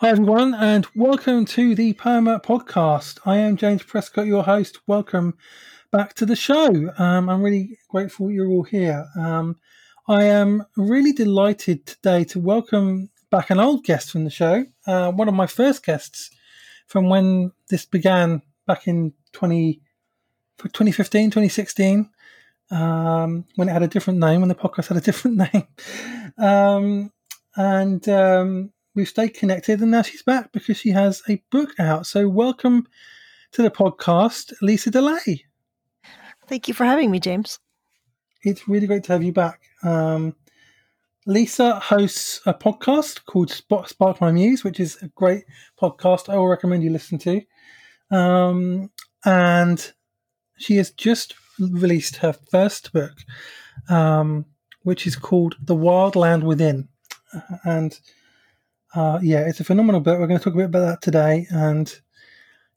Hi, everyone, and welcome to the Poema podcast. I am James Prescott, your host. Welcome back to the show. Um, I'm really grateful you're all here. Um, I am really delighted today to welcome back an old guest from the show, uh, one of my first guests from when this began back in 20, 2015, 2016, um, when it had a different name, when the podcast had a different name. Um, and um, we've stayed connected, and now she's back because she has a book out. So, welcome to the podcast, Lisa Delay. Thank you for having me, James. It's really great to have you back. Um, Lisa hosts a podcast called Spark My Muse, which is a great podcast I will recommend you listen to. Um, and she has just released her first book, um, which is called The Wild Land Within. And uh, yeah, it's a phenomenal book. We're going to talk a bit about that today, and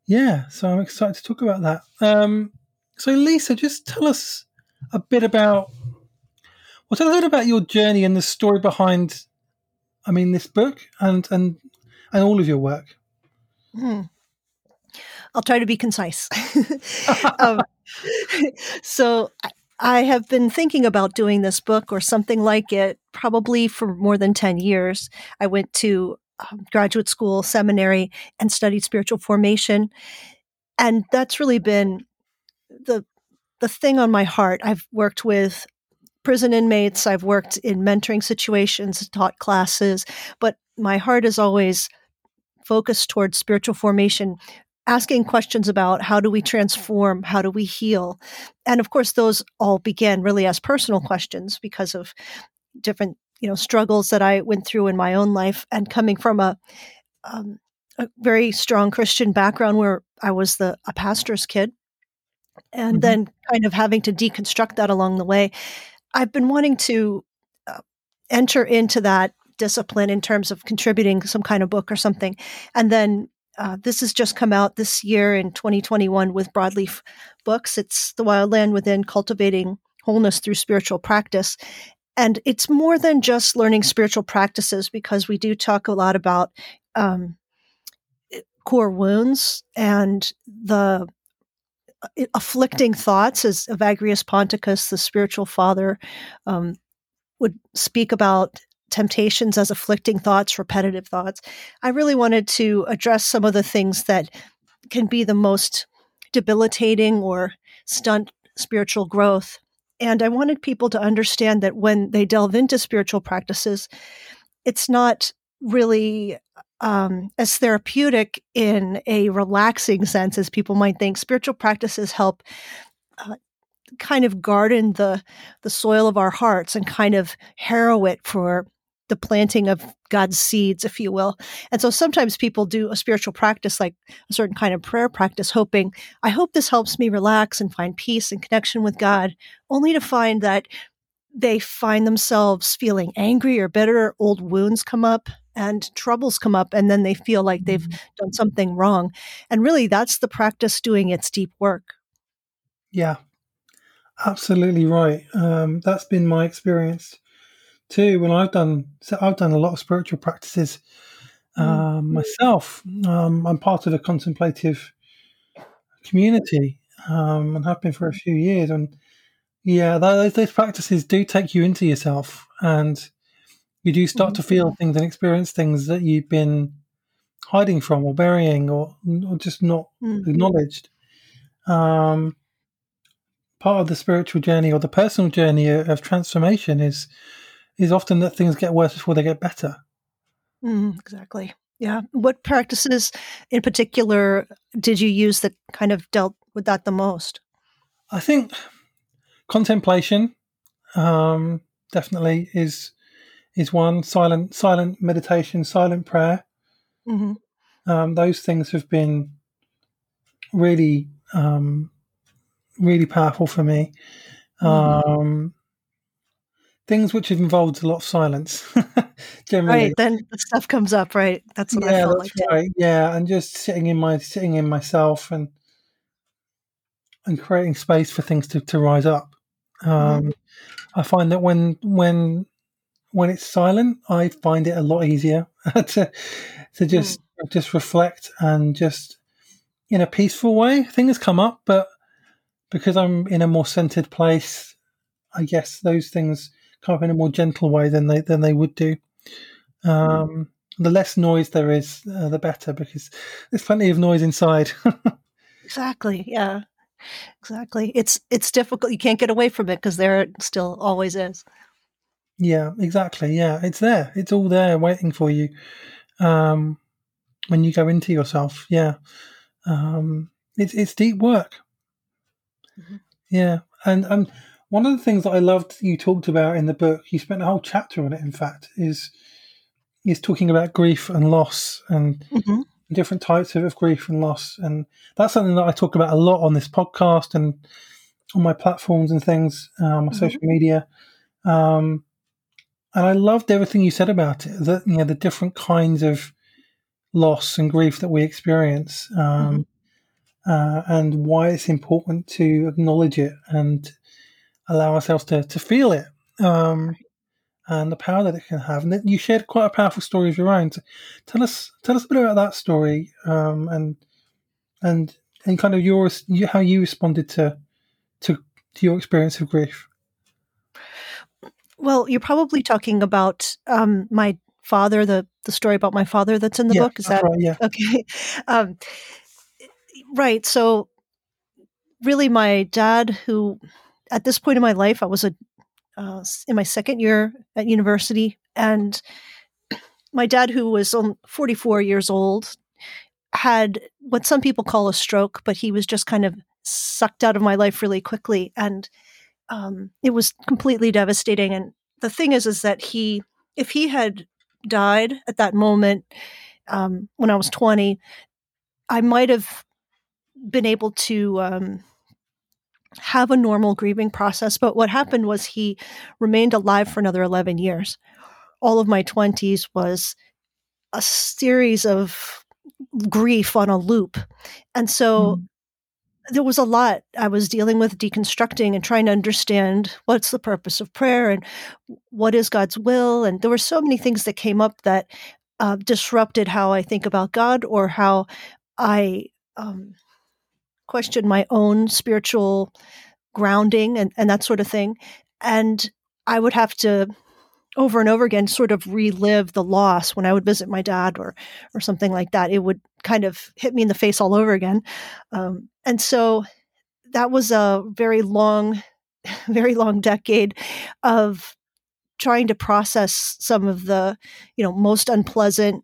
yeah, so I'm excited to talk about that. Um, so, Lisa, just tell us a bit about well, tell us a bit about your journey and the story behind, I mean, this book and and and all of your work. Hmm. I'll try to be concise. um, so, I have been thinking about doing this book or something like it probably for more than 10 years. I went to um, graduate school, seminary, and studied spiritual formation. And that's really been the the thing on my heart. I've worked with prison inmates, I've worked in mentoring situations, taught classes, but my heart is always focused towards spiritual formation asking questions about how do we transform, how do we heal. And of course, those all began really as personal questions because of different you know struggles that I went through in my own life, and coming from a, um, a very strong Christian background where I was the a pastor's kid, and mm-hmm. then kind of having to deconstruct that along the way. I've been wanting to uh, enter into that discipline in terms of contributing some kind of book or something, and then uh, this has just come out this year in 2021 with Broadleaf Books. It's The Wild Land Within Cultivating Wholeness Through Spiritual Practice. And it's more than just learning spiritual practices because we do talk a lot about um, core wounds and the uh, afflicting thoughts, as Evagrius Ponticus, the spiritual father, um, would speak about temptations as afflicting thoughts, repetitive thoughts. I really wanted to address some of the things that can be the most debilitating or stunt spiritual growth. And I wanted people to understand that when they delve into spiritual practices, it's not really um, as therapeutic in a relaxing sense as people might think. Spiritual practices help uh, kind of garden the the soil of our hearts and kind of harrow it for the planting of God's seeds, if you will. And so sometimes people do a spiritual practice, like a certain kind of prayer practice, hoping, I hope this helps me relax and find peace and connection with God, only to find that they find themselves feeling angry or bitter, old wounds come up and troubles come up, and then they feel like they've mm-hmm. done something wrong. And really, that's the practice doing its deep work. Yeah, absolutely right. Um, that's been my experience too. When I've done, so I've done a lot of spiritual practices mm. um, mm. myself. Um, I'm part of a contemplative community um, and have been for a few years. And yeah, those, those practices do take you into yourself, and you do start mm-hmm. to feel mm. things and experience things that you've been hiding from, or burying, or, or just not mm-hmm. acknowledged. Um, part of the spiritual journey or the personal journey of transformation is is often that things get worse before they get better. Mm, exactly. Yeah. What practices in particular did you use that kind of dealt with that the most? I think contemplation um, definitely is is one silent silent meditation, silent prayer. Mm-hmm. Um, those things have been really um, really powerful for me. Mm-hmm. Things which have involved a lot of silence. generally, right? Then the stuff comes up, right? That's what yeah, I felt like. Right. Yeah, and just sitting in my sitting in myself and and creating space for things to, to rise up. Um, mm-hmm. I find that when when when it's silent, I find it a lot easier to to just mm. just reflect and just in a peaceful way. Things come up, but because I'm in a more centered place, I guess those things come up in a more gentle way than they than they would do. Mm. Um, the less noise there is, uh, the better, because there's plenty of noise inside. exactly. Yeah. Exactly. It's it's difficult. You can't get away from it because there it still always is. Yeah, exactly. Yeah, it's there. It's all there waiting for you um, when you go into yourself. Yeah, um, it's it's deep work. Mm-hmm. Yeah, and um, one of the things that I loved you talked about in the book, you spent a whole chapter on it. In fact, is is talking about grief and loss and mm-hmm. different types of, of grief and loss, and that's something that I talk about a lot on this podcast and on my platforms and things, um, mm-hmm. social media. Um, and I loved everything you said about it. That you know the different kinds of loss and grief that we experience, um, mm-hmm. uh, and why it's important to acknowledge it and allow ourselves to to feel it, um, and the power that it can have. And you shared quite a powerful story of your own. So tell us tell us a bit about that story, um, and and and kind of yours, how you responded to to to your experience of grief. Well, you're probably talking about um, my father, the the story about my father that's in the yeah, book. Is that right? Yeah. Okay. Um, right. So, really, my dad, who at this point in my life, I was a uh, in my second year at university, and my dad, who was 44 years old, had what some people call a stroke, but he was just kind of sucked out of my life really quickly, and um, it was completely devastating. And the thing is, is that he, if he had died at that moment um, when I was 20, I might have been able to um, have a normal grieving process. But what happened was he remained alive for another 11 years. All of my 20s was a series of grief on a loop. And so mm there was a lot I was dealing with deconstructing and trying to understand what's the purpose of prayer and what is God's will. And there were so many things that came up that uh, disrupted how I think about God or how I um, question my own spiritual grounding and, and that sort of thing. And I would have to over and over again sort of relive the loss when I would visit my dad or or something like that. It would kind of hit me in the face all over again. Um, and so that was a very long, very long decade of trying to process some of the, you know, most unpleasant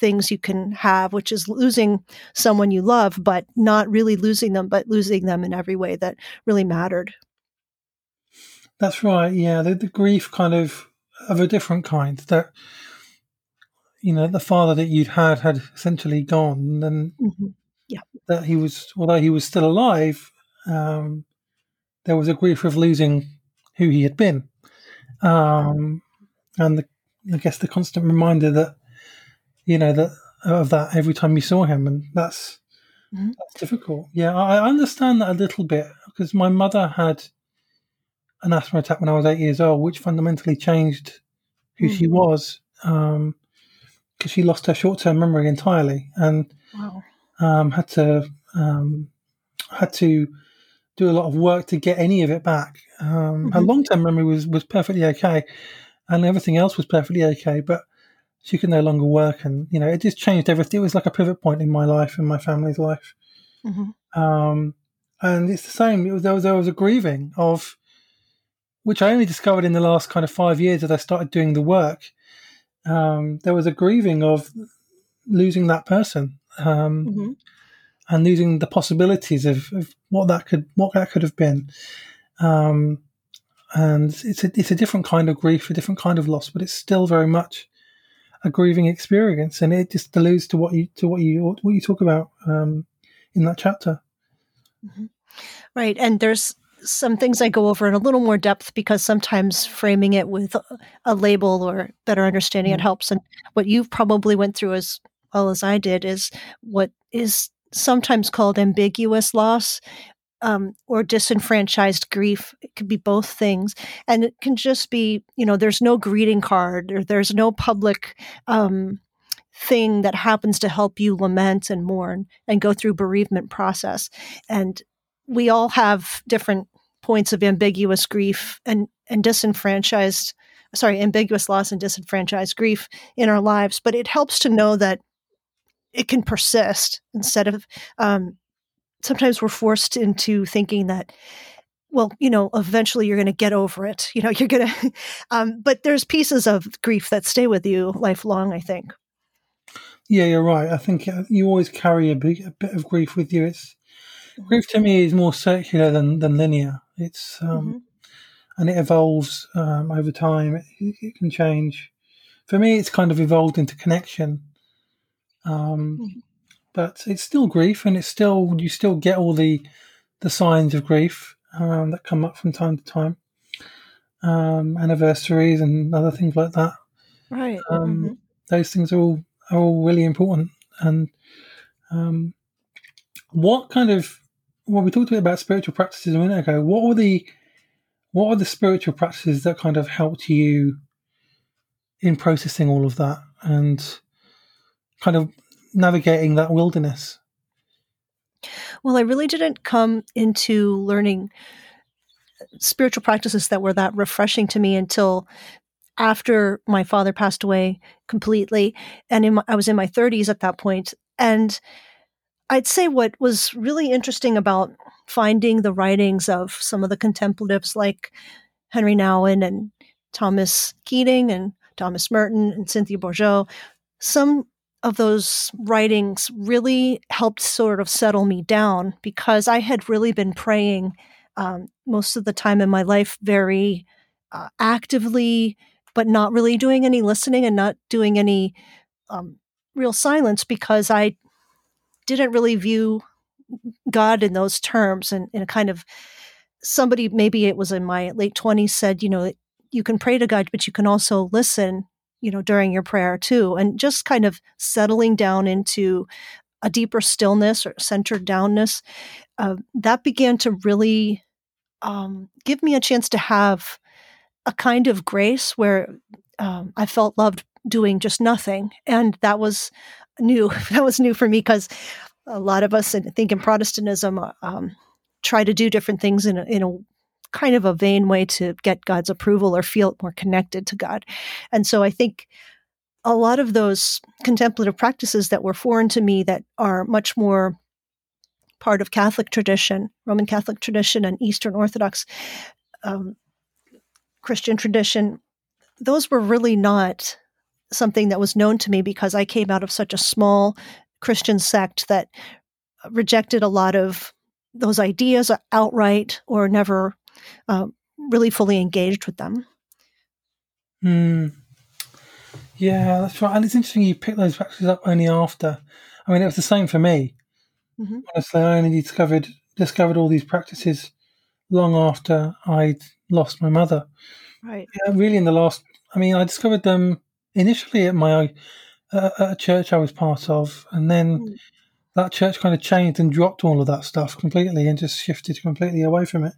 things you can have, which is losing someone you love, but not really losing them, but losing them in every way that really mattered. That's right. Yeah, the, the grief kind of of a different kind that you know the father that you'd had had essentially gone, and mm-hmm. yeah, that he was although he was still alive, um, there was a grief of losing who he had been, um, and the, I guess the constant reminder that you know that of that every time you saw him, and that's mm-hmm. that's difficult. Yeah, I, I understand that a little bit because my mother had an asthma attack when I was eight years old, which fundamentally changed who mm. she was because um, she lost her short term memory entirely and wow. um, had to um, had to do a lot of work to get any of it back. Mm-hmm. Her long term memory was was perfectly okay, and everything else was perfectly okay, but she could no longer work, and you know it just changed everything. It was like a pivot point in my life and my family's life. Mm-hmm. Um, and it's the same. It was, there was there was a grieving of which I only discovered in the last kind of five years as I started doing the work. Um, there was a grieving of losing that person um, mm-hmm. and losing the possibilities of, of, what that could what that could have been. Um, and it's a it's a different kind of grief, a different kind of loss, but it's still very much a grieving experience, and it just alludes to what you to what you what you talk about um, in that chapter. Mm-hmm. Right, and there's some things I go over in a little more depth because sometimes framing it with a label or better understanding mm-hmm. it helps. And what you've probably went through as well as I did is what is sometimes called ambiguous loss um, or disenfranchised grief. It could be both things, and it can just be you know there's no greeting card or there's no public. Um, thing that happens to help you lament and mourn and go through bereavement process. And we all have different points of ambiguous grief and, and disenfranchised, sorry, ambiguous loss and disenfranchised grief in our lives. But it helps to know that it can persist instead of, um, sometimes we're forced into thinking that well, you know, eventually you're going to get over it. You know, you're going to, um, but there's pieces of grief that stay with you lifelong, I think. Yeah, you're right. I think uh, you always carry a, big, a bit of grief with you. It's mm-hmm. grief to me is more circular than, than linear. It's um, mm-hmm. and it evolves um, over time. It, it, can change. For me, it's kind of evolved into connection. Um, mm-hmm. But it's still grief, and it's still you still get all the the signs of grief um, that come up from time to time, um, anniversaries and other things like that. Right. Um, mm-hmm. Those things are all are all really important. And um, what kind of well, we talked a bit about spiritual practices a minute ago. What were the what are the spiritual practices that kind of helped you in processing all of that and kind of navigating that wilderness? Well, I really didn't come into learning uh, spiritual practices that were that refreshing to me until after my father passed away completely and my, i was in my 30s at that point. and i'd say what was really interesting about finding the writings of some of the contemplatives like Henry nouwen and thomas keating and thomas merton and cynthia bourgeault some of those writings really helped sort of settle me down because I had really been praying um, most of the time in my life very uh, actively, but not really doing any listening and not doing any um, real silence because I didn't really view God in those terms. And in a kind of somebody maybe it was in my late 20s said you know you can pray to God but you can also listen you know, during your prayer too, and just kind of settling down into a deeper stillness or centered downness, uh, that began to really um, give me a chance to have a kind of grace where um, I felt loved doing just nothing, and that was new. that was new for me because a lot of us, I think, in Protestantism, uh, um, try to do different things in a, in a kind of a vain way to get God's approval or feel more connected to God. And so I think a lot of those contemplative practices that were foreign to me that are much more part of Catholic tradition, Roman Catholic tradition, and Eastern Orthodox um, Christian tradition, those were really not something that was known to me because I came out of such a small Christian sect that rejected a lot of those ideas outright or never uh, really fully engaged with them. Hmm. Yeah, that's right. And it's interesting you picked those practices up only after. I mean, it was the same for me. Mm-hmm. Honestly, I only discovered discovered all these practices long after I'd lost my mother. Right. Yeah, really, in the last. I mean, I discovered them initially at my uh, at a church I was part of, and then mm. that church kind of changed and dropped all of that stuff completely and just shifted completely away from it.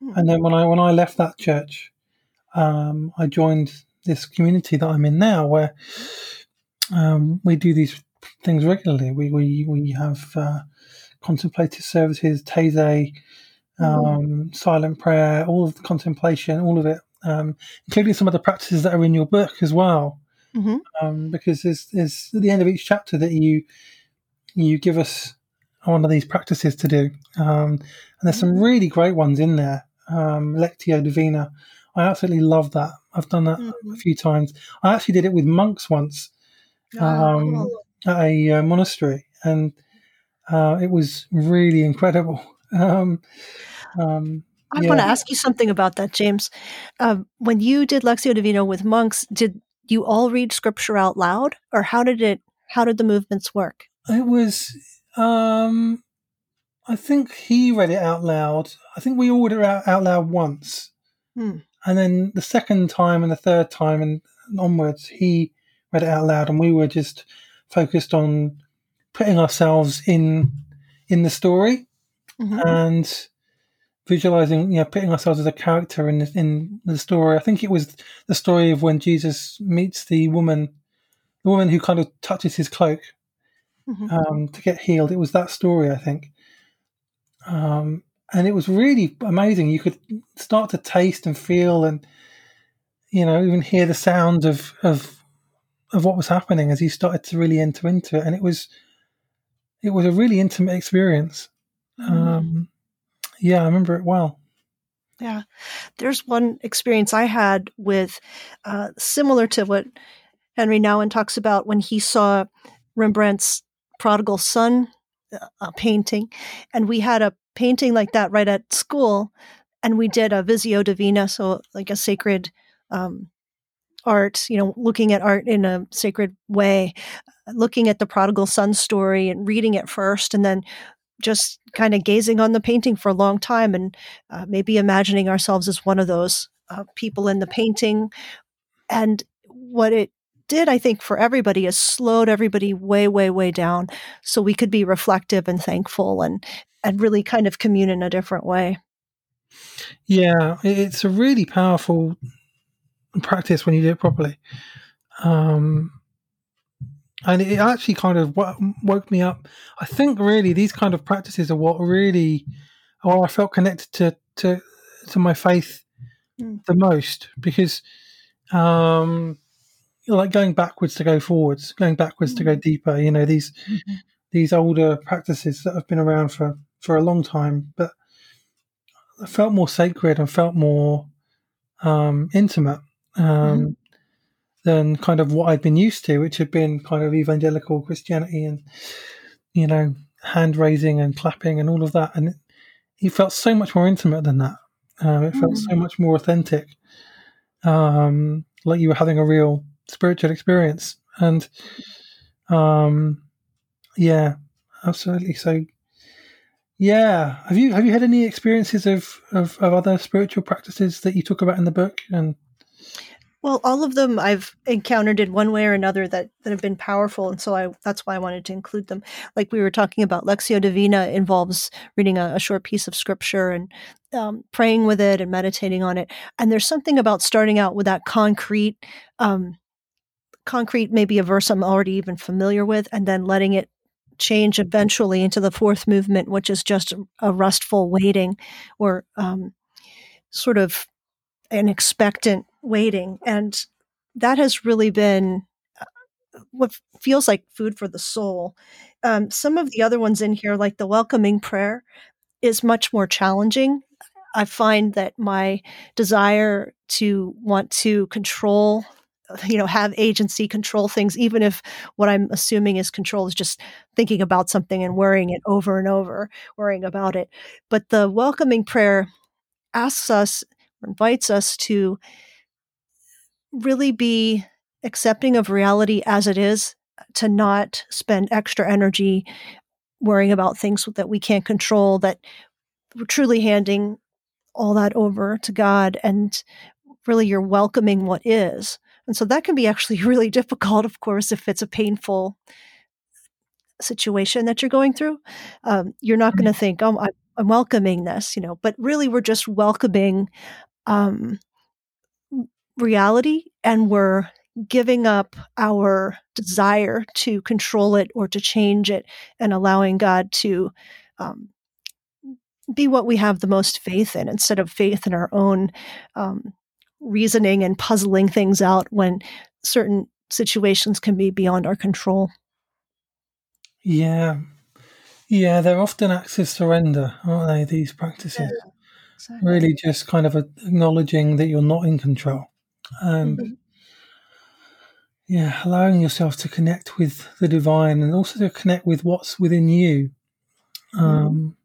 And then when I when I left that church, um, I joined this community that I'm in now, where um, we do these things regularly. We we we have uh, contemplative services, Taizé, um, mm-hmm. silent prayer, all of the contemplation, all of it, um, including some of the practices that are in your book as well. Mm-hmm. Um, because there's, there's at the end of each chapter that you you give us one of these practices to do, um, and there's some mm-hmm. really great ones in there um, Lectio Divina. I absolutely love that. I've done that mm-hmm. a few times. I actually did it with monks once oh, um, cool. at a uh, monastery, and uh, it was really incredible. Um, um, I yeah. want to ask you something about that, James. Uh, when you did Lectio Divina with monks, did you all read scripture out loud, or how did it? How did the movements work? It was um, I think he read it out loud. I think we all read it out, out loud once. Hmm. And then the second time and the third time and onwards, he read it out loud, and we were just focused on putting ourselves in in the story mm-hmm. and visualizing, you know, putting ourselves as a character in the, in the story. I think it was the story of when Jesus meets the woman the woman who kind of touches his cloak Mhm. um, to get healed. It was that story, I think. Um, and it was really amazing. You could start to taste and feel, and you know, even hear the sounds of of of what was happening as you started to really enter into it. And it was it was a really intimate experience. Um, yeah, I remember it well. Yeah. There's one experience I had with uh, similar to what Henry Nouwen talks about when he saw Rembrandt's Prodigal Son uh, painting. And we had a painting like that right at school. And we did a Visio Divina, so like a sacred um, art, you know, looking at art in a sacred way, looking at the prodigal son story and reading it first, and then just kind of gazing on the painting for a long time and uh, maybe imagining ourselves as one of those uh, people in the painting. And what it did, I think, for everybody is slowed everybody way, way, way down so we could be reflective and thankful and, and really kind of commune in a different way. Yeah, it's a really powerful practice when you do it properly. Um, and it actually kind of woke me up. I think really these kind of practices are what really, or I felt connected to to to my faith mm. the most because, um, like going backwards to go forwards, going backwards mm. to go hmm. deeper. You know these mm-hmm. these older practices that have been around for for a long time, but felt more sacred and felt more um, intimate um, mm-hmm. than kind of what I'd been used to, which had been kind of evangelical Christianity and you know hand raising and clapping and all of that, and it, it felt so much more intimate than that. Um, it felt mm-hmm. so much more authentic, um, like you were having a real spiritual experience, and um, yeah, absolutely. So yeah, have you have you had any experiences of, of, of other spiritual practices that you talk about in the book? And well, all of them I've encountered in one way or another that, that have been powerful, and so I that's why I wanted to include them. Like we were talking about, Lectio Divina involves reading a, a short piece of scripture and um, praying with it and meditating on it. And there's something about starting out with that concrete, um, concrete maybe a verse I'm already even familiar with, and then letting it change eventually into the fourth movement, which is just a restful waiting or um, sort of an expectant waiting. And that has really been uh, what feels like food for the soul. Um, some of the other ones in here, like the welcoming prayer, is much more challenging. I find that my desire to want to control you know have agency control things even if what i'm assuming is control is just thinking about something and worrying it over and over worrying about it. But the welcoming prayer asks us invites us to really be accepting of reality as it is to not spend extra energy worrying about things that we can't control that we're truly handing all that over to god and really you're welcoming what is and so that can be actually really difficult, of course, if it's a painful situation that you're going through. Um, you're not going to mm-hmm. think, oh, I'm, I'm, welcoming this, you know, but really we're just welcoming um, reality and we're giving up our desire to control it or to change it and allowing God to um, be what we have the most faith in instead of faith in our own um, reasoning and puzzling things out when certain situations can be beyond our control. Yeah. Yeah, they're often acts of surrender, aren't they? These practices. Yeah, exactly. Really just kind of acknowledging that you're not in control. Um, mm-hmm. Yeah, allowing yourself to connect with the divine and also to connect with what's within you. Mm-hmm. Um,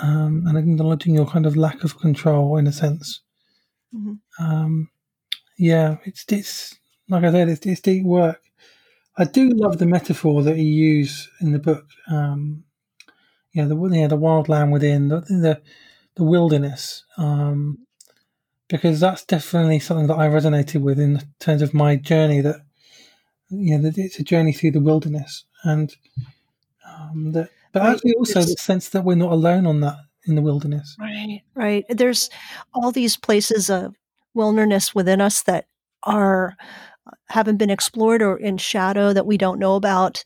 mm-hmm. um, and acknowledging your kind of lack of control in a sense. Mm-hmm. Um, yeah, it's it's like I said, it's, it's, deep work. I do love the metaphor that you use in the book. Um, yeah, the yeah, the wild land within the the, the wilderness, um, because that's definitely something that I resonated with in terms of my journey. That you know, that it's a journey through the wilderness, and um, that, but actually also the sense that we're not alone on that in the wilderness. Right, right. There's all these places of wilderness within us that are uh, haven't been explored or in shadow that we don't know about.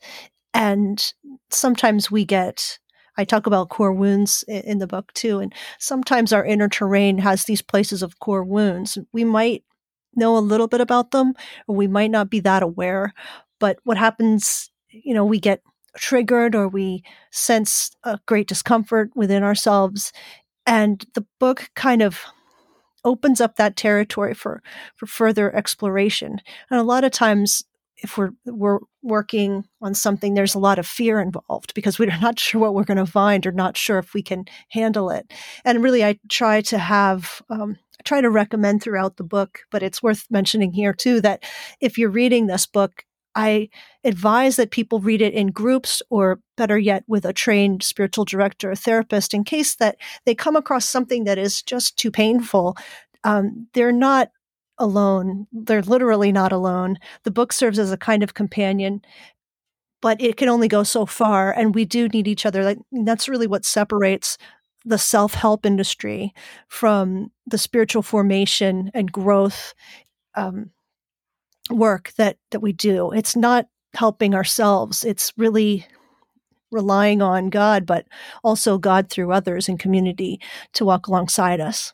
And sometimes we get I talk about core wounds in the book too. And sometimes our inner terrain has these places of core wounds. We might know a little bit about them, or we might not be that aware. But what happens, you know, we get triggered or we sense a great discomfort within ourselves. And the book kind of opens up that territory for, for further exploration. And a lot of times if we're we're working on something there's a lot of fear involved because we're not sure what we're going to find or not sure if we can handle it and really i try to have um, I try to recommend throughout the book but it's worth mentioning here too that if you're reading this book I advise that people read it in groups or better yet with a trained spiritual director or therapist in case that they come across something that is just too painful. Um, they're not alone. They're literally not alone. The book serves as a kind of companion, but it can only go so far. And we do need each other. Like that's really what separates the self help industry from the spiritual formation and growth um, work that that we do. It's not helping ourselves. It's really relying on God, but also God through others and community to walk alongside us.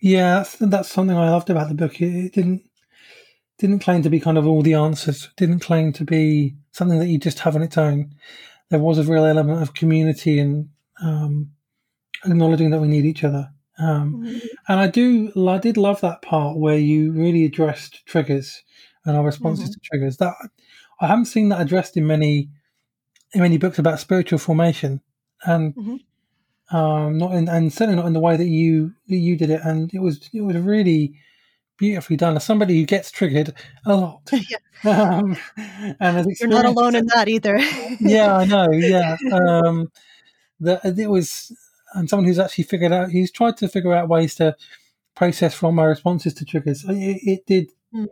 Yeah, that's, that's something I loved about the book. It, it, didn't didn't claim to be kind of all the answers. Didn't claim to be something that you just have on its own. There was a real element of community and um, acknowledging that we need each other. Um, mm-hmm. And I do, I did love that part where you really addressed triggers and our responses mm-hmm. to triggers. That I haven't seen that addressed in many in many books about spiritual formation, and mm-hmm um, not in, and certainly not in the way that you that you did it. And it was it was really beautifully done. As somebody who gets triggered a lot, yeah. um, and you're not alone in that either. yeah, I know. Yeah, um, that it was, and someone who's actually figured out, he's tried to figure out ways to process from my responses to triggers. It, it did, mm.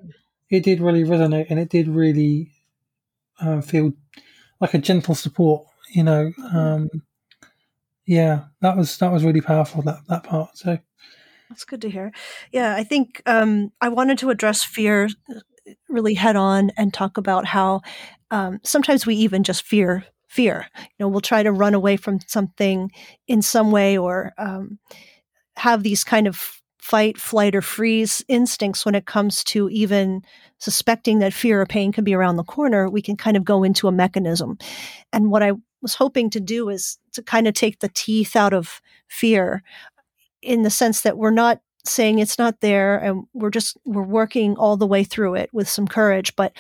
it did really resonate, and it did really uh, feel like a gentle support. You know. Mm-hmm. Um, yeah, that was that was really powerful that that part. So that's good to hear. Yeah, I think um, I wanted to address fear uh, really head on and talk about how um, sometimes we even just fear fear. You know, we'll try to run away from something in some way or um, have these kind of fight, flight, or freeze instincts when it comes to even suspecting that fear or pain can be around the corner. We can kind of go into a mechanism. And what I was hoping to do is to kind of take the teeth out of fear in the sense that we're not saying it's not there and we're just we're working all the way through it with some courage but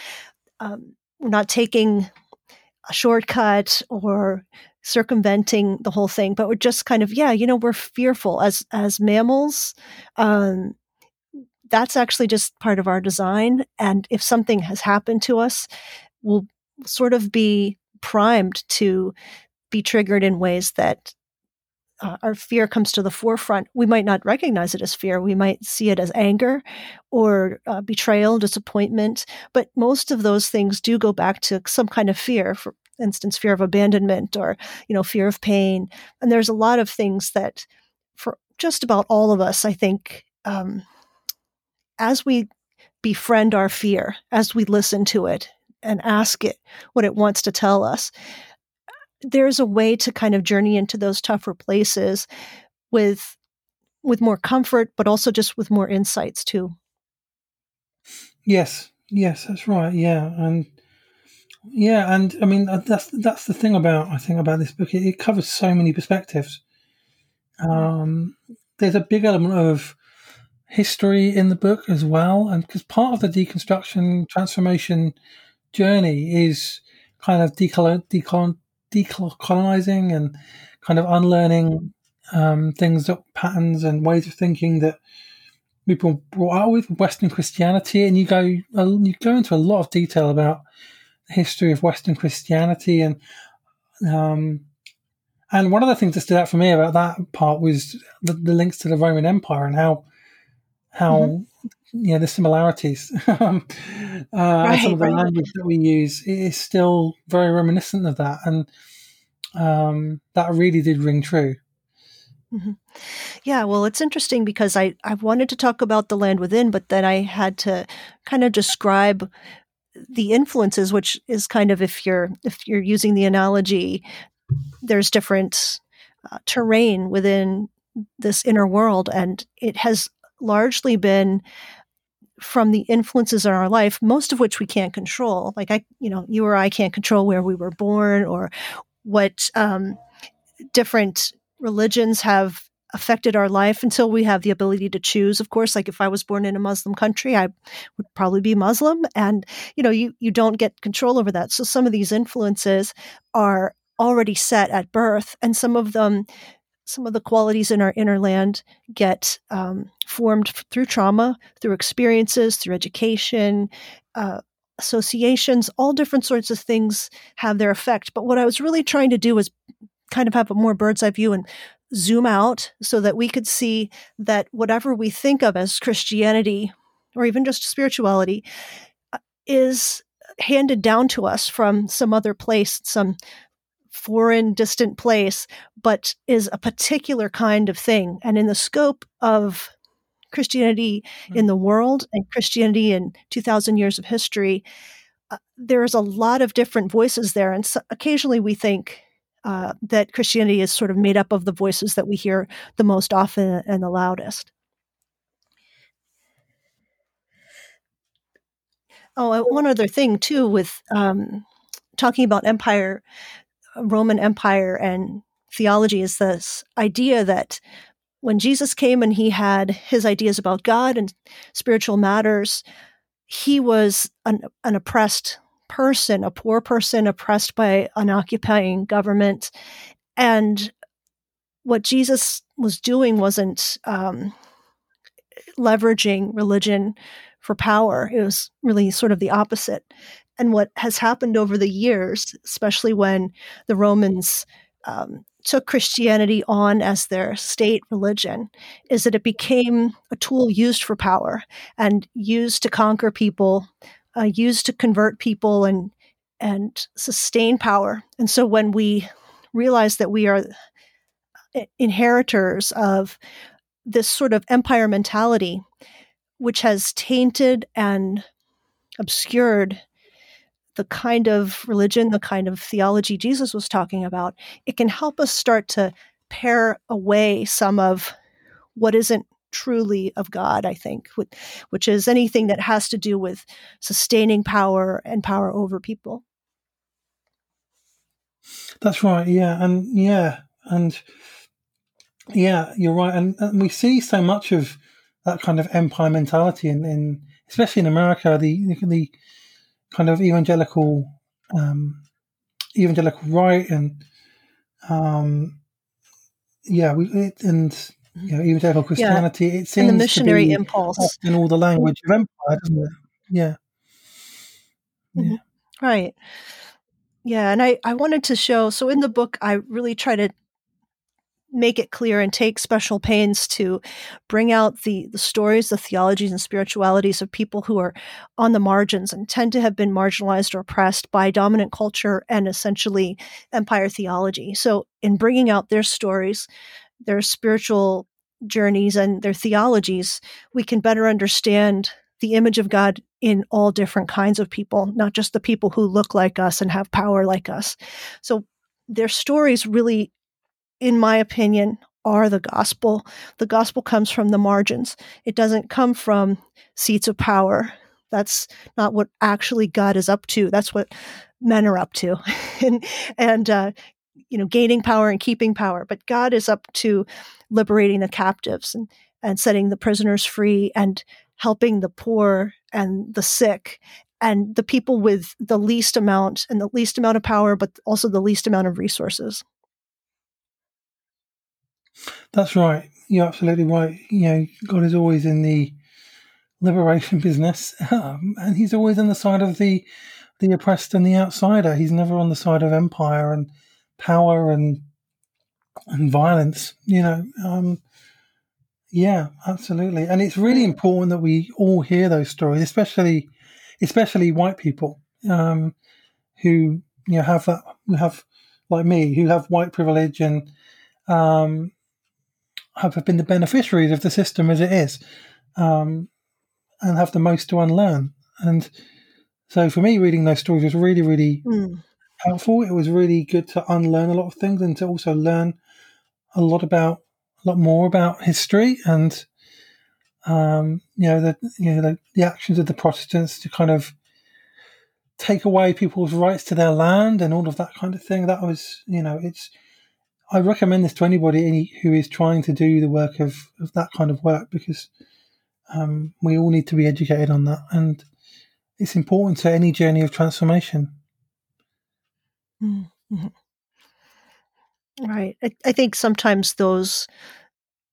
um, we're not taking a shortcut or circumventing the whole thing but we're just kind of yeah you know we're fearful as as mammals um, that's actually just part of our design and if something has happened to us we'll sort of be primed to be triggered in ways that uh, our fear comes to the forefront. We might not recognize it as fear. We might see it as anger or uh, betrayal, disappointment. But most of those things do go back to some kind of fear. For instance, fear of abandonment or you know fear of pain. And there's a lot of things that, for just about all of us, I think, um, as we befriend our fear, as we listen to it, and ask it what it wants to tell us. There's a way to kind of journey into those tougher places with with more comfort, but also just with more insights too. Yes, yes, that's right. Yeah, and yeah, and I mean that's that's the thing about I think about this book. It, it covers so many perspectives. Um, there's a big element of history in the book as well, and because part of the deconstruction transformation journey is kind of decolonizing and kind of unlearning um, things that patterns and ways of thinking that people brought out with Western Christianity, and you go you go into a lot of detail about the history of Western Christianity, and um, and one of the things that stood out for me about that part was the, the links to the Roman Empire and how how mm-hmm yeah, the similarities. um, uh, right, some of the right. language that we use is still very reminiscent of that, and um, that really did ring true. Mm-hmm. Yeah, well, it's interesting because I, I wanted to talk about the land within, but then I had to kind of describe the influences, which is kind of if you're if you're using the analogy, there's different uh, terrain within this inner world, and it has largely been from the influences in our life, most of which we can't control. Like I, you know, you or I can't control where we were born or what um, different religions have affected our life until we have the ability to choose. Of course like if i was born in a muslim country i would probably be muslim. And you know you you don't get control over that. So some of these influences are already set at birth and some of them some of the qualities in our inner land get um, formed through trauma through experiences through education uh, associations all different sorts of things have their effect. But what i was really trying to do was kind of have a more bird's eye view and zoom out so that we could see that whatever we think of as Christianity or even just spirituality uh, is handed down to us from some other place, some foreign, distant place, but is a particular kind of thing. And in the scope of Christianity in the world and Christianity in 2,000 years of history, uh, there's a lot of different voices there. And so occasionally we think, uh, that Christianity is sort of made up of the voices that we hear the most often and the loudest. Oh, one other thing too, with um, talking about empire, Roman Empire, and theology, is this idea that when Jesus came and he had his ideas about God and spiritual matters, he was an, an oppressed person, a poor person oppressed by an occupying government. And what Jesus was doing wasn't um, leveraging religion for power, it was really sort of the opposite. And what has happened over the years, especially when the Romans um, took Christianity on as their state religion, is that it became a tool used for power and used to conquer people uh, used to convert people and and sustain power. And so when we realize that we are inheritors of this sort of empire mentality, which has tainted and obscured the kind of religion, the kind of theology Jesus was talking about, it can help us start to pare away some of what isn't truly of God, I think, which is anything that has to do with sustaining power and power over people. That's right. Yeah. And yeah. And yeah, you're right. And, and we see so much of that kind of empire mentality in, in especially in America, the, the kind of evangelical, um, evangelical right and, um, yeah, we, it, and you know, evangelical Christianity, yeah. it seems and the missionary to be impulse in all the language of empire, doesn't it? Yeah. yeah. Mm-hmm. Right. Yeah, and I, I wanted to show so in the book I really try to make it clear and take special pains to bring out the the stories, the theologies and spiritualities of people who are on the margins and tend to have been marginalized or oppressed by dominant culture and essentially empire theology. So in bringing out their stories, their spiritual journeys and their theologies, we can better understand the image of God in all different kinds of people, not just the people who look like us and have power like us. So their stories really, in my opinion, are the gospel. The gospel comes from the margins. It doesn't come from seats of power. That's not what actually God is up to. That's what men are up to. and and uh, you know, gaining power and keeping power. But God is up to liberating the captives and, and setting the prisoners free and helping the poor and the sick and the people with the least amount and the least amount of power, but also the least amount of resources. That's right. You're absolutely right. You know, God is always in the liberation business, um, and He's always on the side of the the oppressed and the outsider. He's never on the side of empire and power and and violence. You know, um, yeah, absolutely. And it's really important that we all hear those stories, especially especially white people um, who you know have that who have like me who have white privilege and um, have been the beneficiaries of the system as it is, um, and have the most to unlearn. And so for me, reading those stories was really, really mm. helpful. It was really good to unlearn a lot of things and to also learn a lot about a lot more about history and um, you know the you know the, the actions of the Protestants to kind of take away people's rights to their land and all of that kind of thing. That was you know it's I recommend this to anybody any, who is trying to do the work of, of that kind of work because um, we all need to be educated on that and it's important to any journey of transformation. Mm-hmm. Right. I, I think sometimes those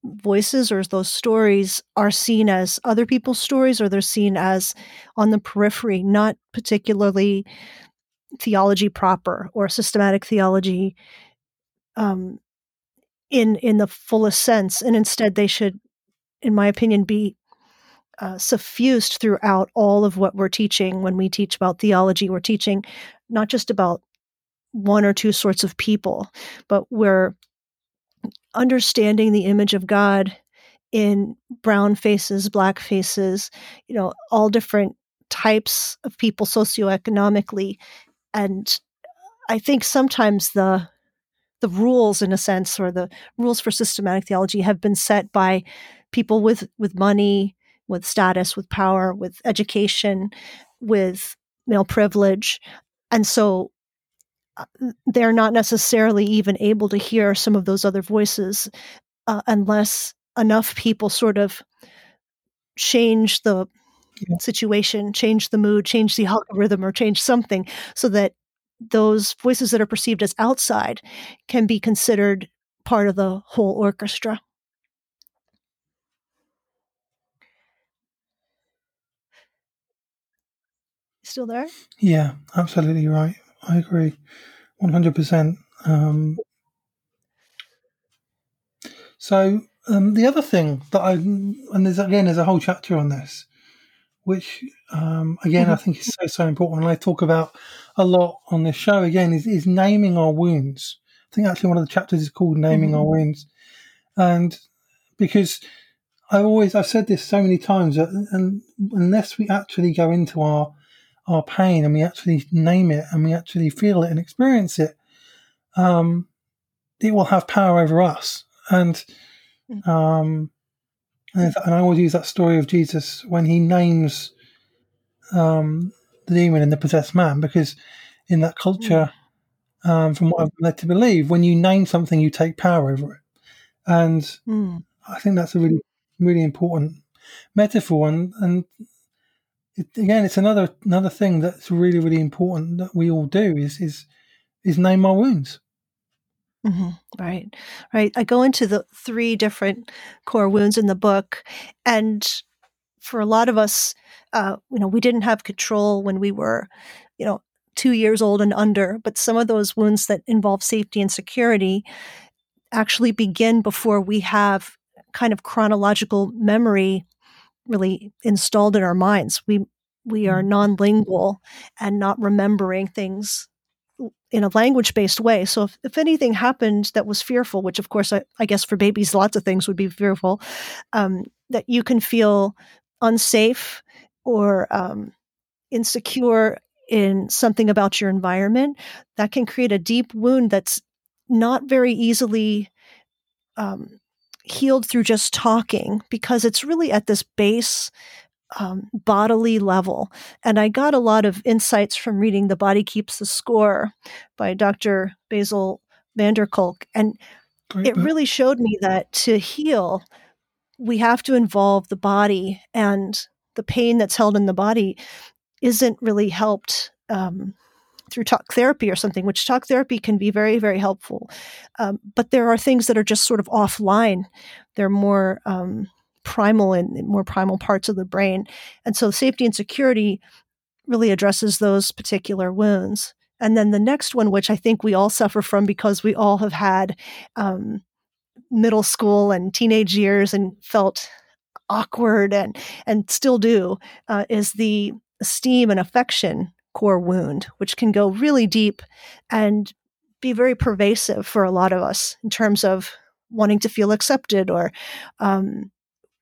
voices or those stories are seen as other people's stories or they're seen as on the periphery, not particularly theology proper or systematic theology um, in in the fullest sense, and instead they should, in my opinion, be uh, suffused throughout all of what we're teaching. When we teach about theology, we're teaching not just about one or two sorts of people, but we're understanding the image of God in brown faces, black faces, you know, all different types of people socioeconomically. And I think sometimes the the rules in a sense or the rules for systematic theology have been set by people with with money with status with power with education with male privilege and so uh, they're not necessarily even able to hear some of those other voices uh, unless enough people sort of change the yeah. situation, change the mood, change the algorithm, or change something so that those voices that are perceived as outside can be considered part of the whole orchestra. Still there? Yeah, absolutely right. I agree, one hundred percent. Um, so um, the other thing that I and there's again there's a whole chapter on this, which um, again mm-hmm. I think is so so important. And I talk about a lot on this show again is, is naming our wounds. I think actually one of the chapters is called naming mm-hmm. our wounds, and because I always I've said this so many times that and unless we actually go into our our pain and we actually name it and we actually feel it and experience it, um, it will have power over us. And, mm. um, and, I always use that story of Jesus when he names um, the demon and the possessed man, because in that culture, mm. um, from what I've led to believe, when you name something, you take power over it. And mm. I think that's a really, really important metaphor. And, and it, again, it's another another thing that's really really important that we all do is is is name our wounds. Mm-hmm. Right, right. I go into the three different core wounds in the book, and for a lot of us, uh, you know, we didn't have control when we were, you know, two years old and under. But some of those wounds that involve safety and security actually begin before we have kind of chronological memory really installed in our minds. We we are mm-hmm. non-lingual and not remembering things in a language based way. So if, if anything happened that was fearful, which of course I, I guess for babies lots of things would be fearful, um, that you can feel unsafe or um, insecure in something about your environment, that can create a deep wound that's not very easily um, healed through just talking because it's really at this base um, bodily level. And I got a lot of insights from reading The Body Keeps the Score by Dr. Bessel van der Kolk. And Great it book. really showed me that to heal, we have to involve the body, and the pain that's held in the body isn't really helped um, through talk therapy or something, which talk therapy can be very, very helpful. Um, but there are things that are just sort of offline. They're more um, primal and more primal parts of the brain. And so safety and security really addresses those particular wounds. And then the next one, which I think we all suffer from because we all have had um, middle school and teenage years and felt awkward and and still do, uh, is the esteem and affection core wound, which can go really deep and be very pervasive for a lot of us in terms of wanting to feel accepted or um,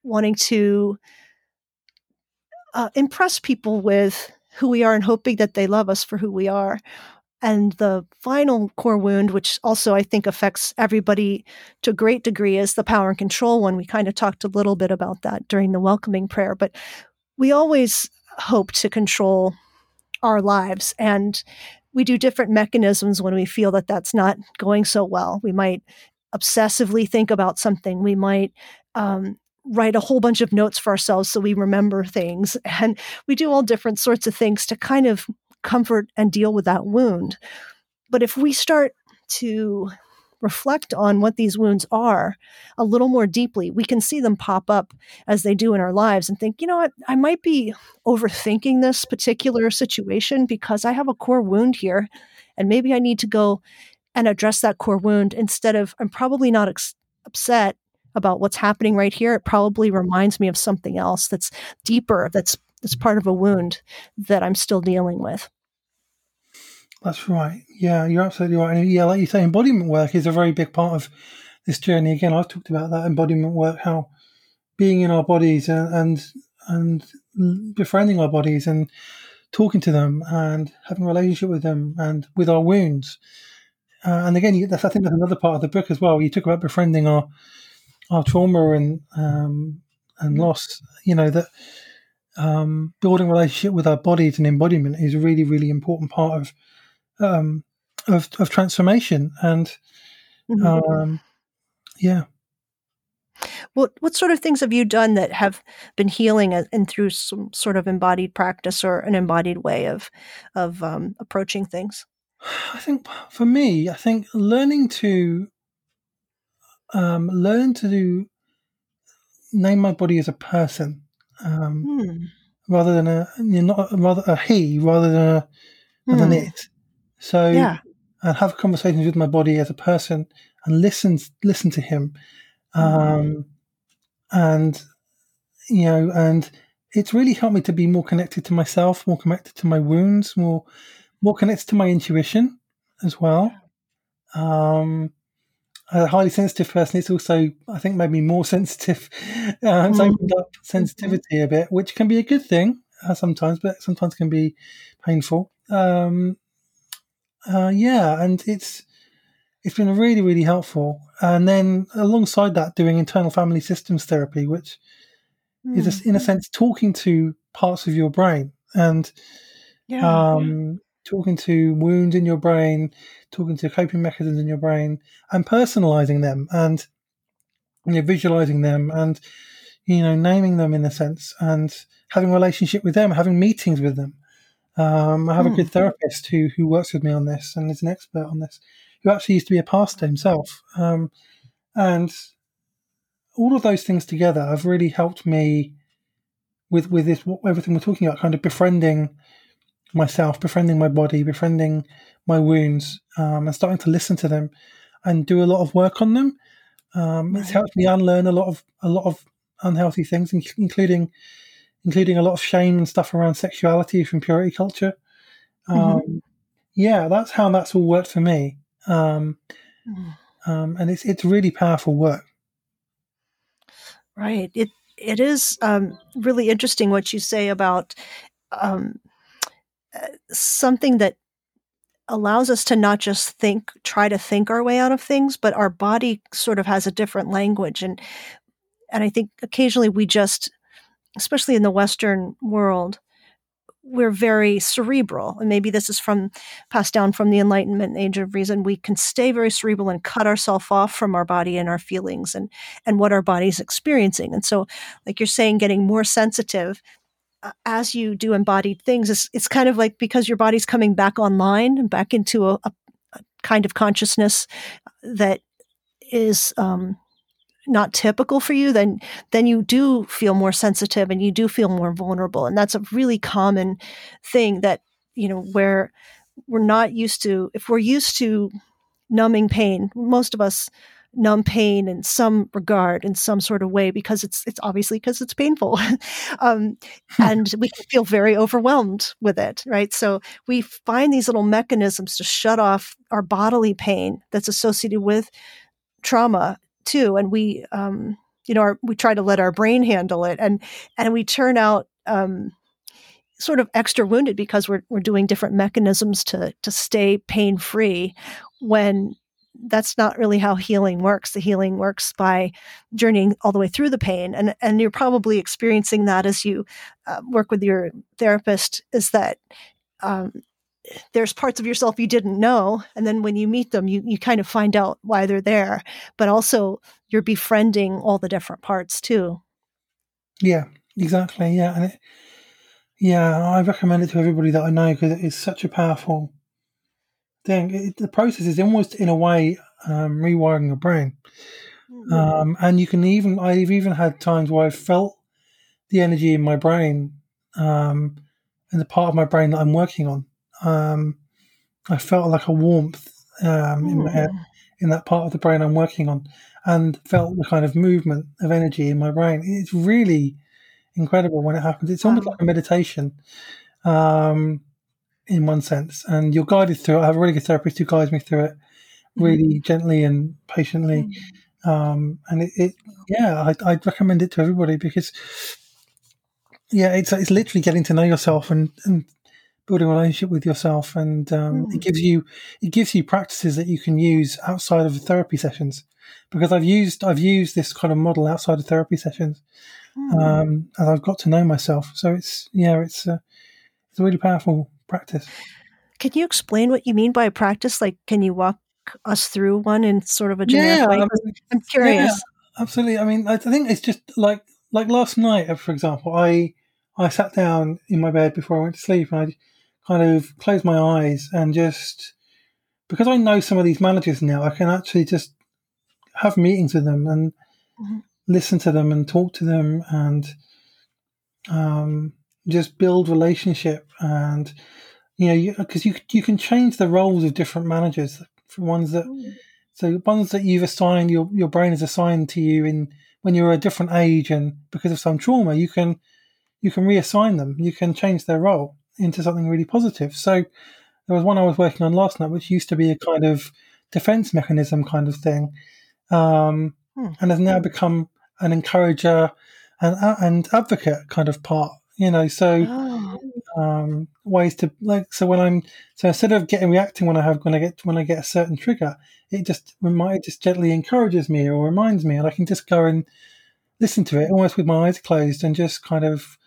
wanting to uh, impress people with who we are and hoping that they love us for who we are. And the final core wound, which also I think affects everybody to a great degree, is the power and control one. We kind of talked a little bit about that during the welcoming prayer, but we always hope to control our lives. And we do different mechanisms when we feel that that's not going so well. We might obsessively think about something. We might um, write a whole bunch of notes for ourselves so we remember things. And we do all different sorts of things to kind of comfort and deal with that wound. But if we start to reflect on what these wounds are a little more deeply, we can see them pop up as they do in our lives and think, you know what, I might be overthinking this particular situation because I have a core wound here. And maybe I need to go and address that core wound instead of, I'm probably not ex- upset about what's happening right here. It probably reminds me of something else that's deeper, that's that's part of a wound that I'm still dealing with. That's right. Yeah, you're absolutely right. And yeah, like you say, embodiment work is a very big part of this journey. Again, I've talked about that embodiment work, how being in our bodies and and, and befriending our bodies and talking to them and having a relationship with them and with our wounds. Uh, and again, that's, I think that's another part of the book as well. You talk about befriending our our trauma and um, and loss. You know that um, building relationship with our bodies and embodiment is a really really important part of um, of, of transformation and mm-hmm. um, yeah. What what sort of things have you done that have been healing and through some sort of embodied practice or an embodied way of of um, approaching things? I think for me, I think learning to um, learn to do, name my body as a person um, hmm. rather than a you know, not rather a he rather than a hmm. than it. So yeah. and have conversations with my body as a person and listen listen to him, um, and you know and it's really helped me to be more connected to myself, more connected to my wounds, more more connected to my intuition as well. Um, a highly sensitive person, it's also, I think, made me more sensitive. Uh, it's mm. opened up sensitivity a bit, which can be a good thing uh, sometimes, but sometimes can be painful. Um, uh, yeah, and it's it's been really, really helpful. And then alongside that, doing internal family systems therapy, which mm. is, in a mm. sense, talking to parts of your brain and yeah, um, yeah talking to wounds in your brain, talking to coping mechanisms in your brain, and personalizing them and you know, visualizing them and you know naming them in a sense and having a relationship with them, having meetings with them. Um, I have mm. a good hmm. therapist who who works with me on this and is an expert on this, who actually used to be a pastor himself, um, and all of those things together have really helped me with with this everything we're talking about, kind of befriending myself, befriending my body, befriending my wounds, um, and starting to listen to them and do a lot of work on them. Um, right. It's helped me unlearn a lot of a lot of unhealthy things, including including a lot of shame and stuff around sexuality from purity culture. Um, mm-hmm. Yeah, that's how that's all worked for me, um, mm. Um, and it's it's really powerful work. Right. It it is um, really interesting what you say about um, something that allows us to not just think try to think our way out of things but our body sort of has a different language. And and i think occasionally we just especially in the western world we're very cerebral. And maybe this is from passed down from the enlightenment age of reason. We can stay very cerebral and cut ourselves off from our body and our feelings and and what our body's experiencing. And so like you're saying getting more sensitive as you do embodied things, it's, it's kind of like because your body's coming back online and back into a, a, a kind of consciousness that is um, not typical for you, then then you do feel more sensitive and you do feel more vulnerable, and that's a really common thing that you know where we're not used to. If we're used to numbing pain, most of us numb pain in some regard in some sort of way because it's it's obviously because it's painful. Um, and we can feel very overwhelmed with it right? So we find these little mechanisms to shut off our bodily pain that's associated with trauma too, and we, um, you know, our, we try to let our brain handle it, and and we turn out um, sort of extra wounded because we're we're doing different mechanisms to to stay pain free when that's not really how healing works. The healing works by journeying all the way through the pain, and and you're probably experiencing that as you uh, work with your therapist. Is that um, there's parts of yourself you didn't know, and then when you meet them, you you kind of find out why they're there. But also, you're befriending all the different parts too. Yeah, exactly. Yeah, and it, yeah, I recommend it to everybody that I know because it's such a powerful thing. It, the process is almost in a way um, rewiring your brain, mm-hmm. um, and you can even I've even had times where I've felt the energy in my brain, um, in the part of my brain that I'm working on. Um, I felt like a warmth um, in my head, mm. in that part of the brain I'm working on, and felt the kind of movement of energy in my brain. It's really incredible when it happens. It's almost like a meditation. Um, in one sense, and you're guided through it. I have a really good therapist who guides me through it mm-hmm. really mm-hmm. gently and patiently. Mm-hmm. Um, and it, it yeah, I, I'd recommend it to everybody because, yeah, it's it's literally getting to know yourself and, and building a relationship with yourself, and um, mm. it gives you it gives you practices that you can use outside of therapy sessions. Because I've used I've used this kind of model outside of therapy sessions, mm. um, and I've got to know myself. So it's yeah, it's a, it's a really powerful practice. Can you explain what you mean by a practice? Like, can you walk us through one in sort of a generic yeah, way? I am curious. Yeah, absolutely. I mean, I think it's just like like last night, uh, for example. I I sat down in my bed before I went to sleep, and I kind of closed my eyes and just because I know some of these managers now, I can actually just have meetings with them and mm-hmm. listen to them and talk to them and um, just build relationship and you know because you, you, you can change the roles of different managers from ones that mm. so ones that you've assigned your your brain is assigned to you in when you're a different age and because of some trauma you can you can reassign them you can change their role into something really positive so there was one I was working on last night which used to be a kind of defense mechanism kind of thing um, hmm. and has now become an encourager and, and advocate kind of part you know so oh. um, ways to like so when i'm so instead of getting reacting when i have when i get when i get a certain trigger it just remind just gently encourages me or reminds me and i can just go and listen to it almost with my eyes closed and just kind of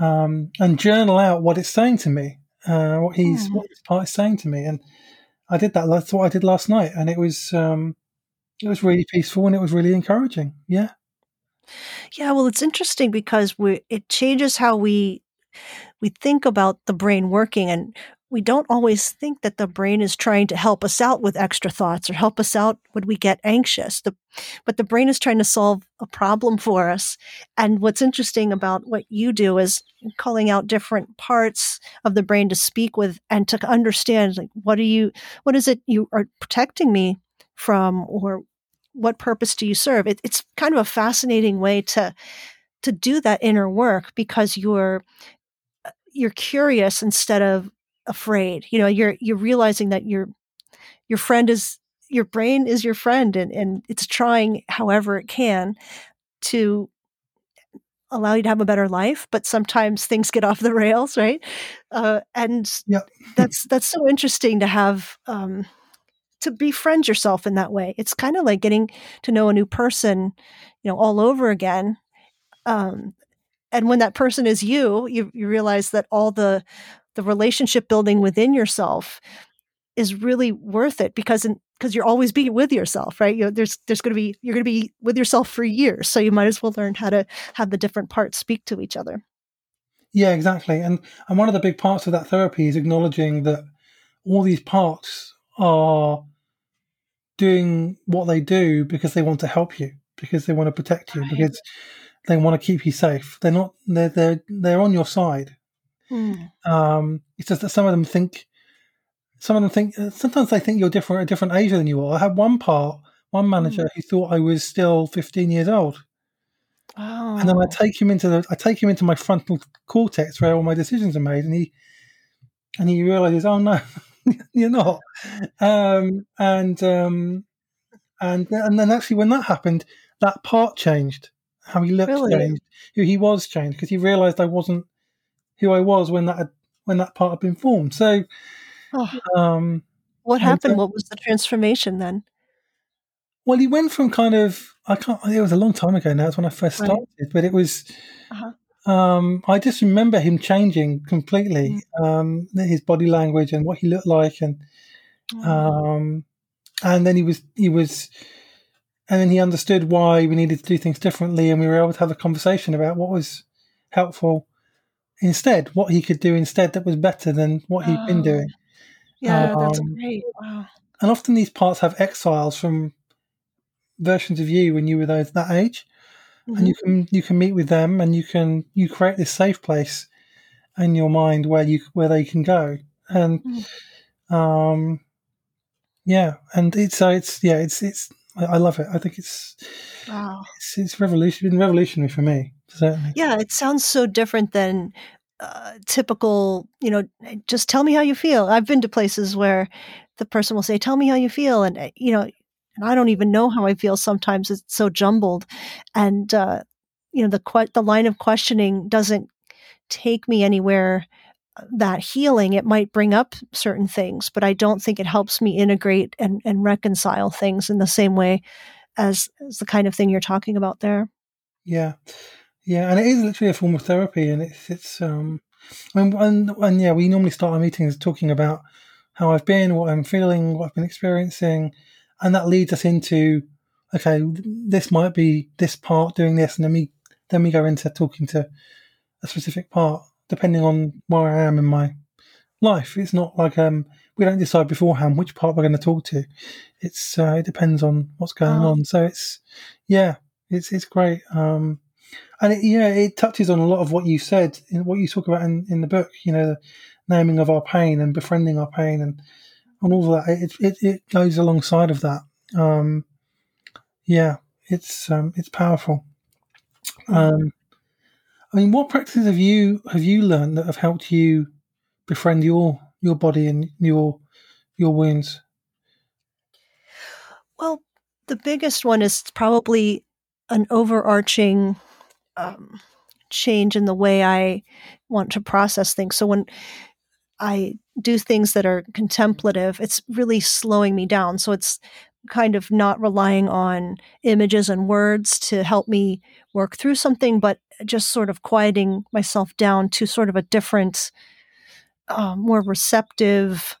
um, and journal out what it's saying to me uh, what he's mm. what his part is saying to me and i did that that's what i did last night and it was um, it was really peaceful and it was really encouraging yeah yeah, well, it's interesting because we it changes how we we think about the brain working and we don't always think that the brain is trying to help us out with extra thoughts or help us out when we get anxious. The, but the brain is trying to solve a problem for us. And what's interesting about what you do is calling out different parts of the brain to speak with and to understand like what are you what is it you are protecting me from or what purpose do you serve? It, it's kind of a fascinating way to to do that inner work because you're uh, you're curious instead of afraid. You know, you're you're realizing that your your friend is your brain is your friend and, and it's trying however it can to allow you to have a better life but sometimes things get off the rails right uh, and yep. that's that's so interesting to have um, to befriend yourself in that way. It's kind of like getting to know a new person, you know, all over again. Um, and when that person is you, you, you realize that all the the relationship building within yourself is really worth it because because you're always being with yourself, right? You know, there's there's going to be you're going to be with yourself for years, so you might as well learn how to have the different parts speak to each other. Yeah, exactly. And and one of the big parts of that therapy is acknowledging that all these parts are doing what they do because they want to help you, because they want to protect you, because they want to keep you safe. They're not. They're they're they're on your side. Mm. Um, it's just that some of them think. Some of them think. Sometimes they think you're different, a different age than you are. I had one part, one manager mm. who thought I was still 15 years old. Oh. And then I oh. take him into the, I take him into my frontal cortex where all my decisions are made, and he, and he realizes, oh no, you're not. Um, and um, And and then actually, when that happened, that part changed. How he looked Really? changed. Who he was changed because he realised I wasn't who I was when that had, when that part had been formed. So, Oh, um, what happened? so- What was the transformation then? well, he went from kind of I can't. It was a long time ago now. It's when I first Right. started, but it was. Uh-huh. Um, I just remember him changing completely. Mm. Um, his body language and what he looked like, and Oh, um, and then he was he was, and then he understood why we needed to do things differently, and we were able to have a conversation about what was helpful instead, what he could do instead that was better than what he'd been Oh. doing. yeah, that's um, great. Wow. And often these parts have exiles from versions of you when you were those that age, and you can you can meet with them, and you can you create this safe place in your mind where you where they can go, and um, yeah, and it's so it's yeah it's it's I, I love it. I think it's Wow. it's, it's revolution been revolutionary for me certainly. Yeah, it sounds so different than uh, typical, you know, just tell me how you feel. I've been to places where the person will say, tell me how you feel. And, uh, you know, and I don't even know how I feel sometimes. It's so jumbled. And, uh, you know, the, que- the line of questioning doesn't take me anywhere uh, that healing. It might bring up certain things, but I don't think it helps me integrate and, and reconcile things in the same way as, as the kind of thing you're talking about there. Yeah, yeah, and it is literally a form of therapy, and it's it's um, and and, and yeah, we normally start our meetings talking about how I've been, what I'm feeling, what I've been experiencing, and that leads us into okay, this might be this part doing this, and then we then we go into talking to a specific part depending on where I am in my life. It's not like um we don't decide beforehand which part we're going to talk to. It's uh, it depends on what's going Oh. on. So it's yeah, it's it's great. Um, and it, yeah, it touches on a lot of what you said, in what you talk about in, in the book. You know, the naming of our pain and befriending our pain, and and all that. It it, it goes alongside of that. Um, yeah, it's um, it's powerful. Um, I mean, what practices have you have you learned that have helped you befriend your your body and your your wounds? Well, the biggest one is probably an overarching um, change in the way I want to process things. So when I do things that are contemplative, it's really slowing me down. So it's kind of not relying on images and words to help me work through something, but just sort of quieting myself down to sort of a different, uh, more receptive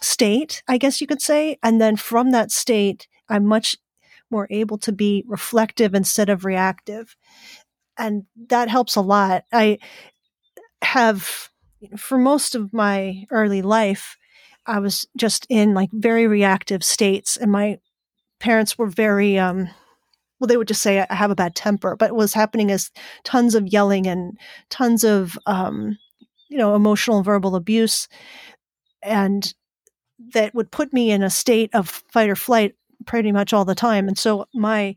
state, I guess you could say. And then from that state, I'm much more able to be reflective instead of reactive. And that helps a lot. I have, for most of my early life, I was just in like very reactive states. And my parents were very, um, well, they would just say I have a bad temper, but what was happening is tons of yelling and tons of, um, you know, emotional and verbal abuse. And that would put me in a state of fight or flight pretty much all the time. And so my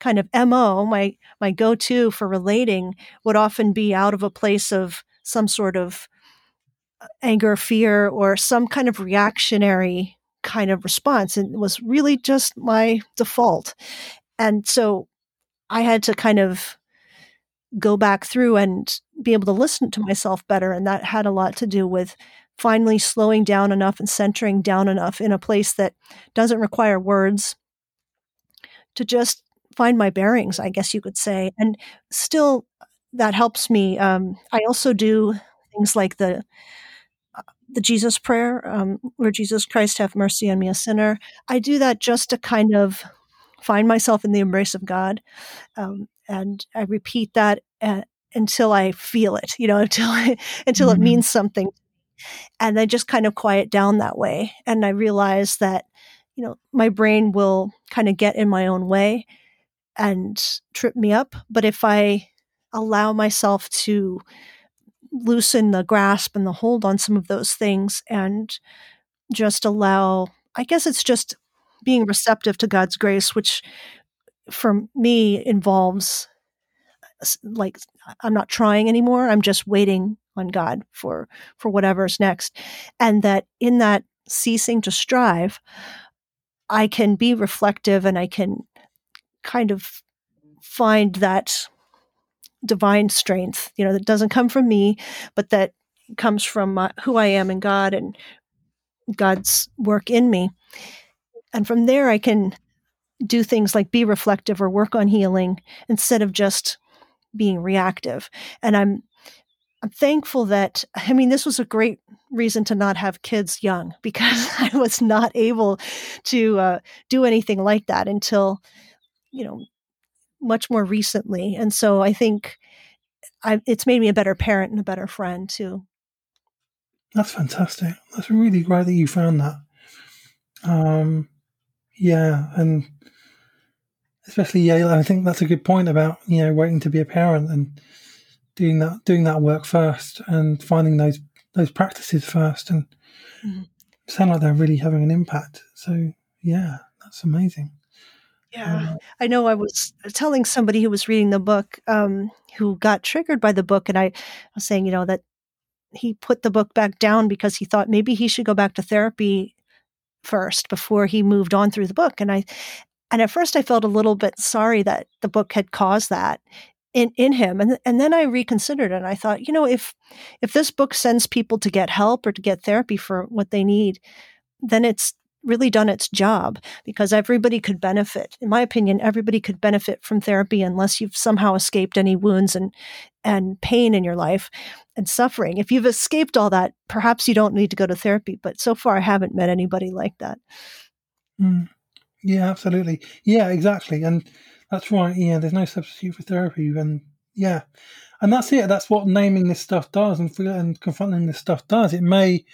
kind of MO, my my go-to for relating would often be out of a place of some sort of anger, fear, or some kind of reactionary kind of response. And it was really just my default. And so I had to kind of go back through and be able to listen to myself better. And that had a lot to do with finally slowing down enough and centering down enough in a place that doesn't require words to just find my bearings, I guess you could say. And still, that helps me. Um, I also do things like the the Jesus prayer, um, Lord Jesus Christ, have mercy on me, a sinner. I do that just to kind of find myself in the embrace of God, um, and I repeat that uh, until I feel it. You know, until I, until it Mhm. means something, and I just kind of quiet down that way. And I realize that you know my brain will kind of get in my own way and trip me up, but if I allow myself to loosen the grasp and the hold on some of those things and just allow i guess it's just being receptive to god's grace which for me involves uh, like i'm not trying anymore i'm just waiting on god for for whatever's next. And that in that ceasing to strive I can be reflective and I can kind of find that divine strength, you know, that doesn't come from me, but that comes from my, who I am in God and God's work in me. And from there, I can do things like be reflective or work on healing instead of just being reactive. And I'm I'm thankful that I mean this was a great reason to not have kids young because I was not able to uh, do anything like that until you know much more recently. And so I think I, it's made me a better parent and a better friend too. That's fantastic. That's really great that you found that. Um, yeah, and especially yeah, I think that's a good point about you know waiting to be a parent and doing that doing that work first and finding those those practices first and mm-hmm. sound like they're really having an impact. So yeah, that's amazing. Yeah, um, I know. I was telling somebody who was reading the book um, who got triggered by the book, and I was saying, you know, that he put the book back down because he thought maybe he should go back to therapy first before he moved on through the book. And I, and at first I felt a little bit sorry that the book had caused that in, in him. And, and then I reconsidered and I thought, you know, if, if this book sends people to get help or to get therapy for what they need, then it's really done its job because everybody could benefit. In my opinion, everybody could benefit from therapy unless you've somehow escaped any wounds and and pain in your life and suffering. If you've escaped all that, perhaps you don't need to go to therapy. But so far, I haven't met anybody like that. Mm. Yeah, absolutely. Yeah, exactly. And that's right. Yeah, there's no substitute for therapy. And yeah, and that's it. That's what naming this stuff does and, and confronting this stuff does. It may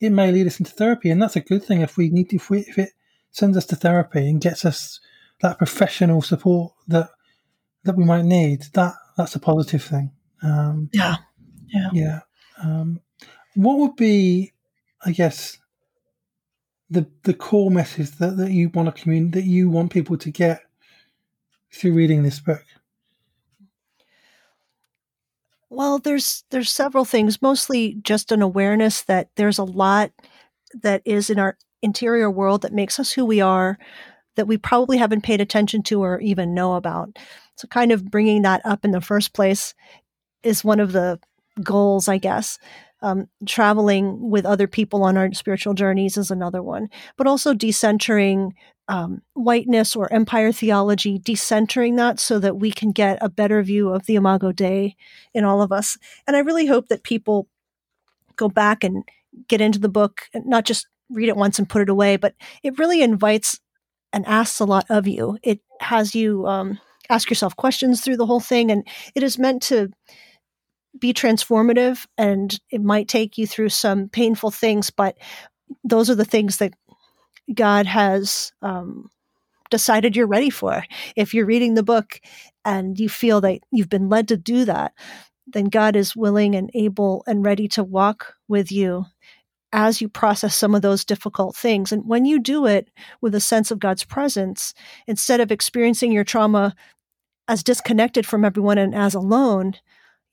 it may lead us into therapy, and that's a good thing if we need if we if it sends us to therapy and gets us that professional support that that we might need. That that's a positive thing. Um, yeah, yeah, yeah. Um, what would be, I guess, the the core message that, that you want to communicate that you want people to get through reading this book? Well, there's there's several things, mostly just an awareness that there's a lot that is in our interior world that makes us who we are that we probably haven't paid attention to or even know about. So kind of bringing that up in the first place is one of the goals, I guess. Um, traveling with other people on our spiritual journeys is another one, but also decentering um, whiteness or empire theology, decentering that so that we can get a better view of the Imago Dei in all of us. And I really hope that people go back and get into the book, not just read it once and put it away, but it really invites and asks a lot of you. It has you um, ask yourself questions through the whole thing, and it is meant to be transformative and it might take you through some painful things, but those are the things that God has um, decided you're ready for. If you're reading the book and you feel that you've been led to do that, then God is willing and able and ready to walk with you as you process some of those difficult things. And when you do it with a sense of God's presence, instead of experiencing your trauma as disconnected from everyone and as alone,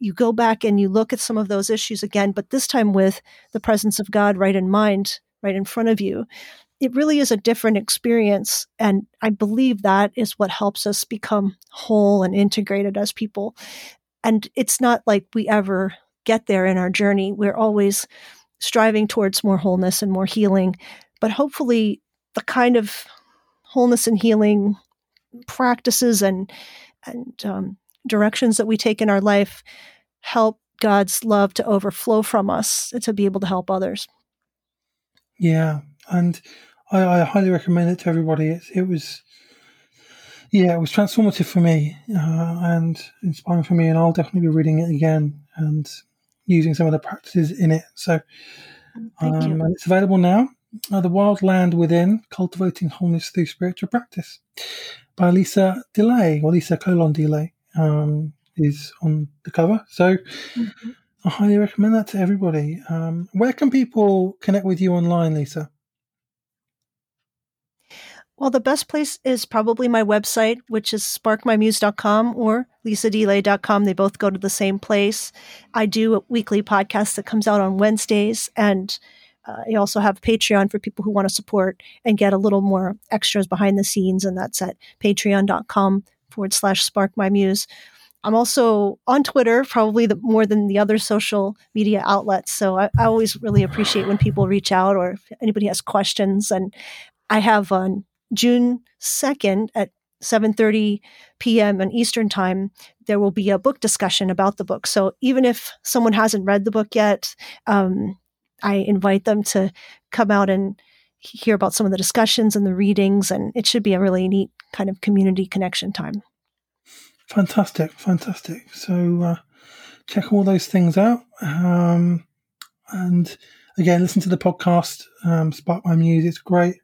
you go back and you look at some of those issues again, but this time with the presence of God right in mind, right in front of you it really is a different experience. And I believe that is what helps us become whole and integrated as people. And it's not like we ever get there in our journey. We're always striving towards more wholeness and more healing. But hopefully, the kind of wholeness and healing practices and and um, directions that we take in our life help God's love to overflow from us to be able to help others. Yeah, and I, I highly recommend it to everybody. It, it was, yeah, it was transformative for me uh, and inspiring for me, and I'll definitely be reading it again and using some of the practices in it. So, um, it's available now. Uh, the Wild Land Within: Cultivating Wholeness Through Spiritual Practice by Lisa DeLay or Lisa Colon DeLay um, is on the cover. So. Mm-hmm. I highly recommend that to everybody. Um, where can people connect with you online, Lisa? Well, the best place is probably my website, which is sparkmymuse.com or lisadelay.com. They both go to the same place. I do a weekly podcast that comes out on Wednesdays, and Uh, I also have Patreon for people who want to support and get a little more extras behind the scenes, and that's at patreon.com forward slash spark my muse. I'm also on Twitter, probably the, more than the other social media outlets. So I, I, always really appreciate when people reach out or if anybody has questions. And I have on June 2nd at 7:30 p.m. on Eastern Time, there will be a book discussion about the book. So even if someone hasn't read the book yet, um, I invite them to come out and hear about some of the discussions and the readings, and it should be a really neat kind of community connection time. Fantastic, fantastic. So uh, check all those things out, um, and again, listen to the podcast. Um, Spark My Muse, it's great.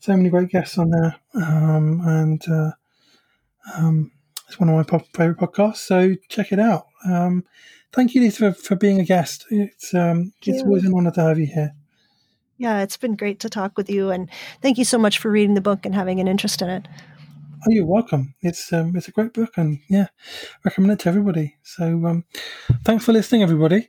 So many great guests on there, um, and uh, um, it's one of my pop- favorite podcasts. So check it out. Um, thank you, Lisa, for, for being a guest. It's um, it's always an honor to have you here. Yeah, it's been great to talk with you, and thank you so much for reading the book and having an interest in it. Oh, you're welcome. It's um, it's a great book, and yeah, recommend it to everybody. So, um, thanks for listening, everybody.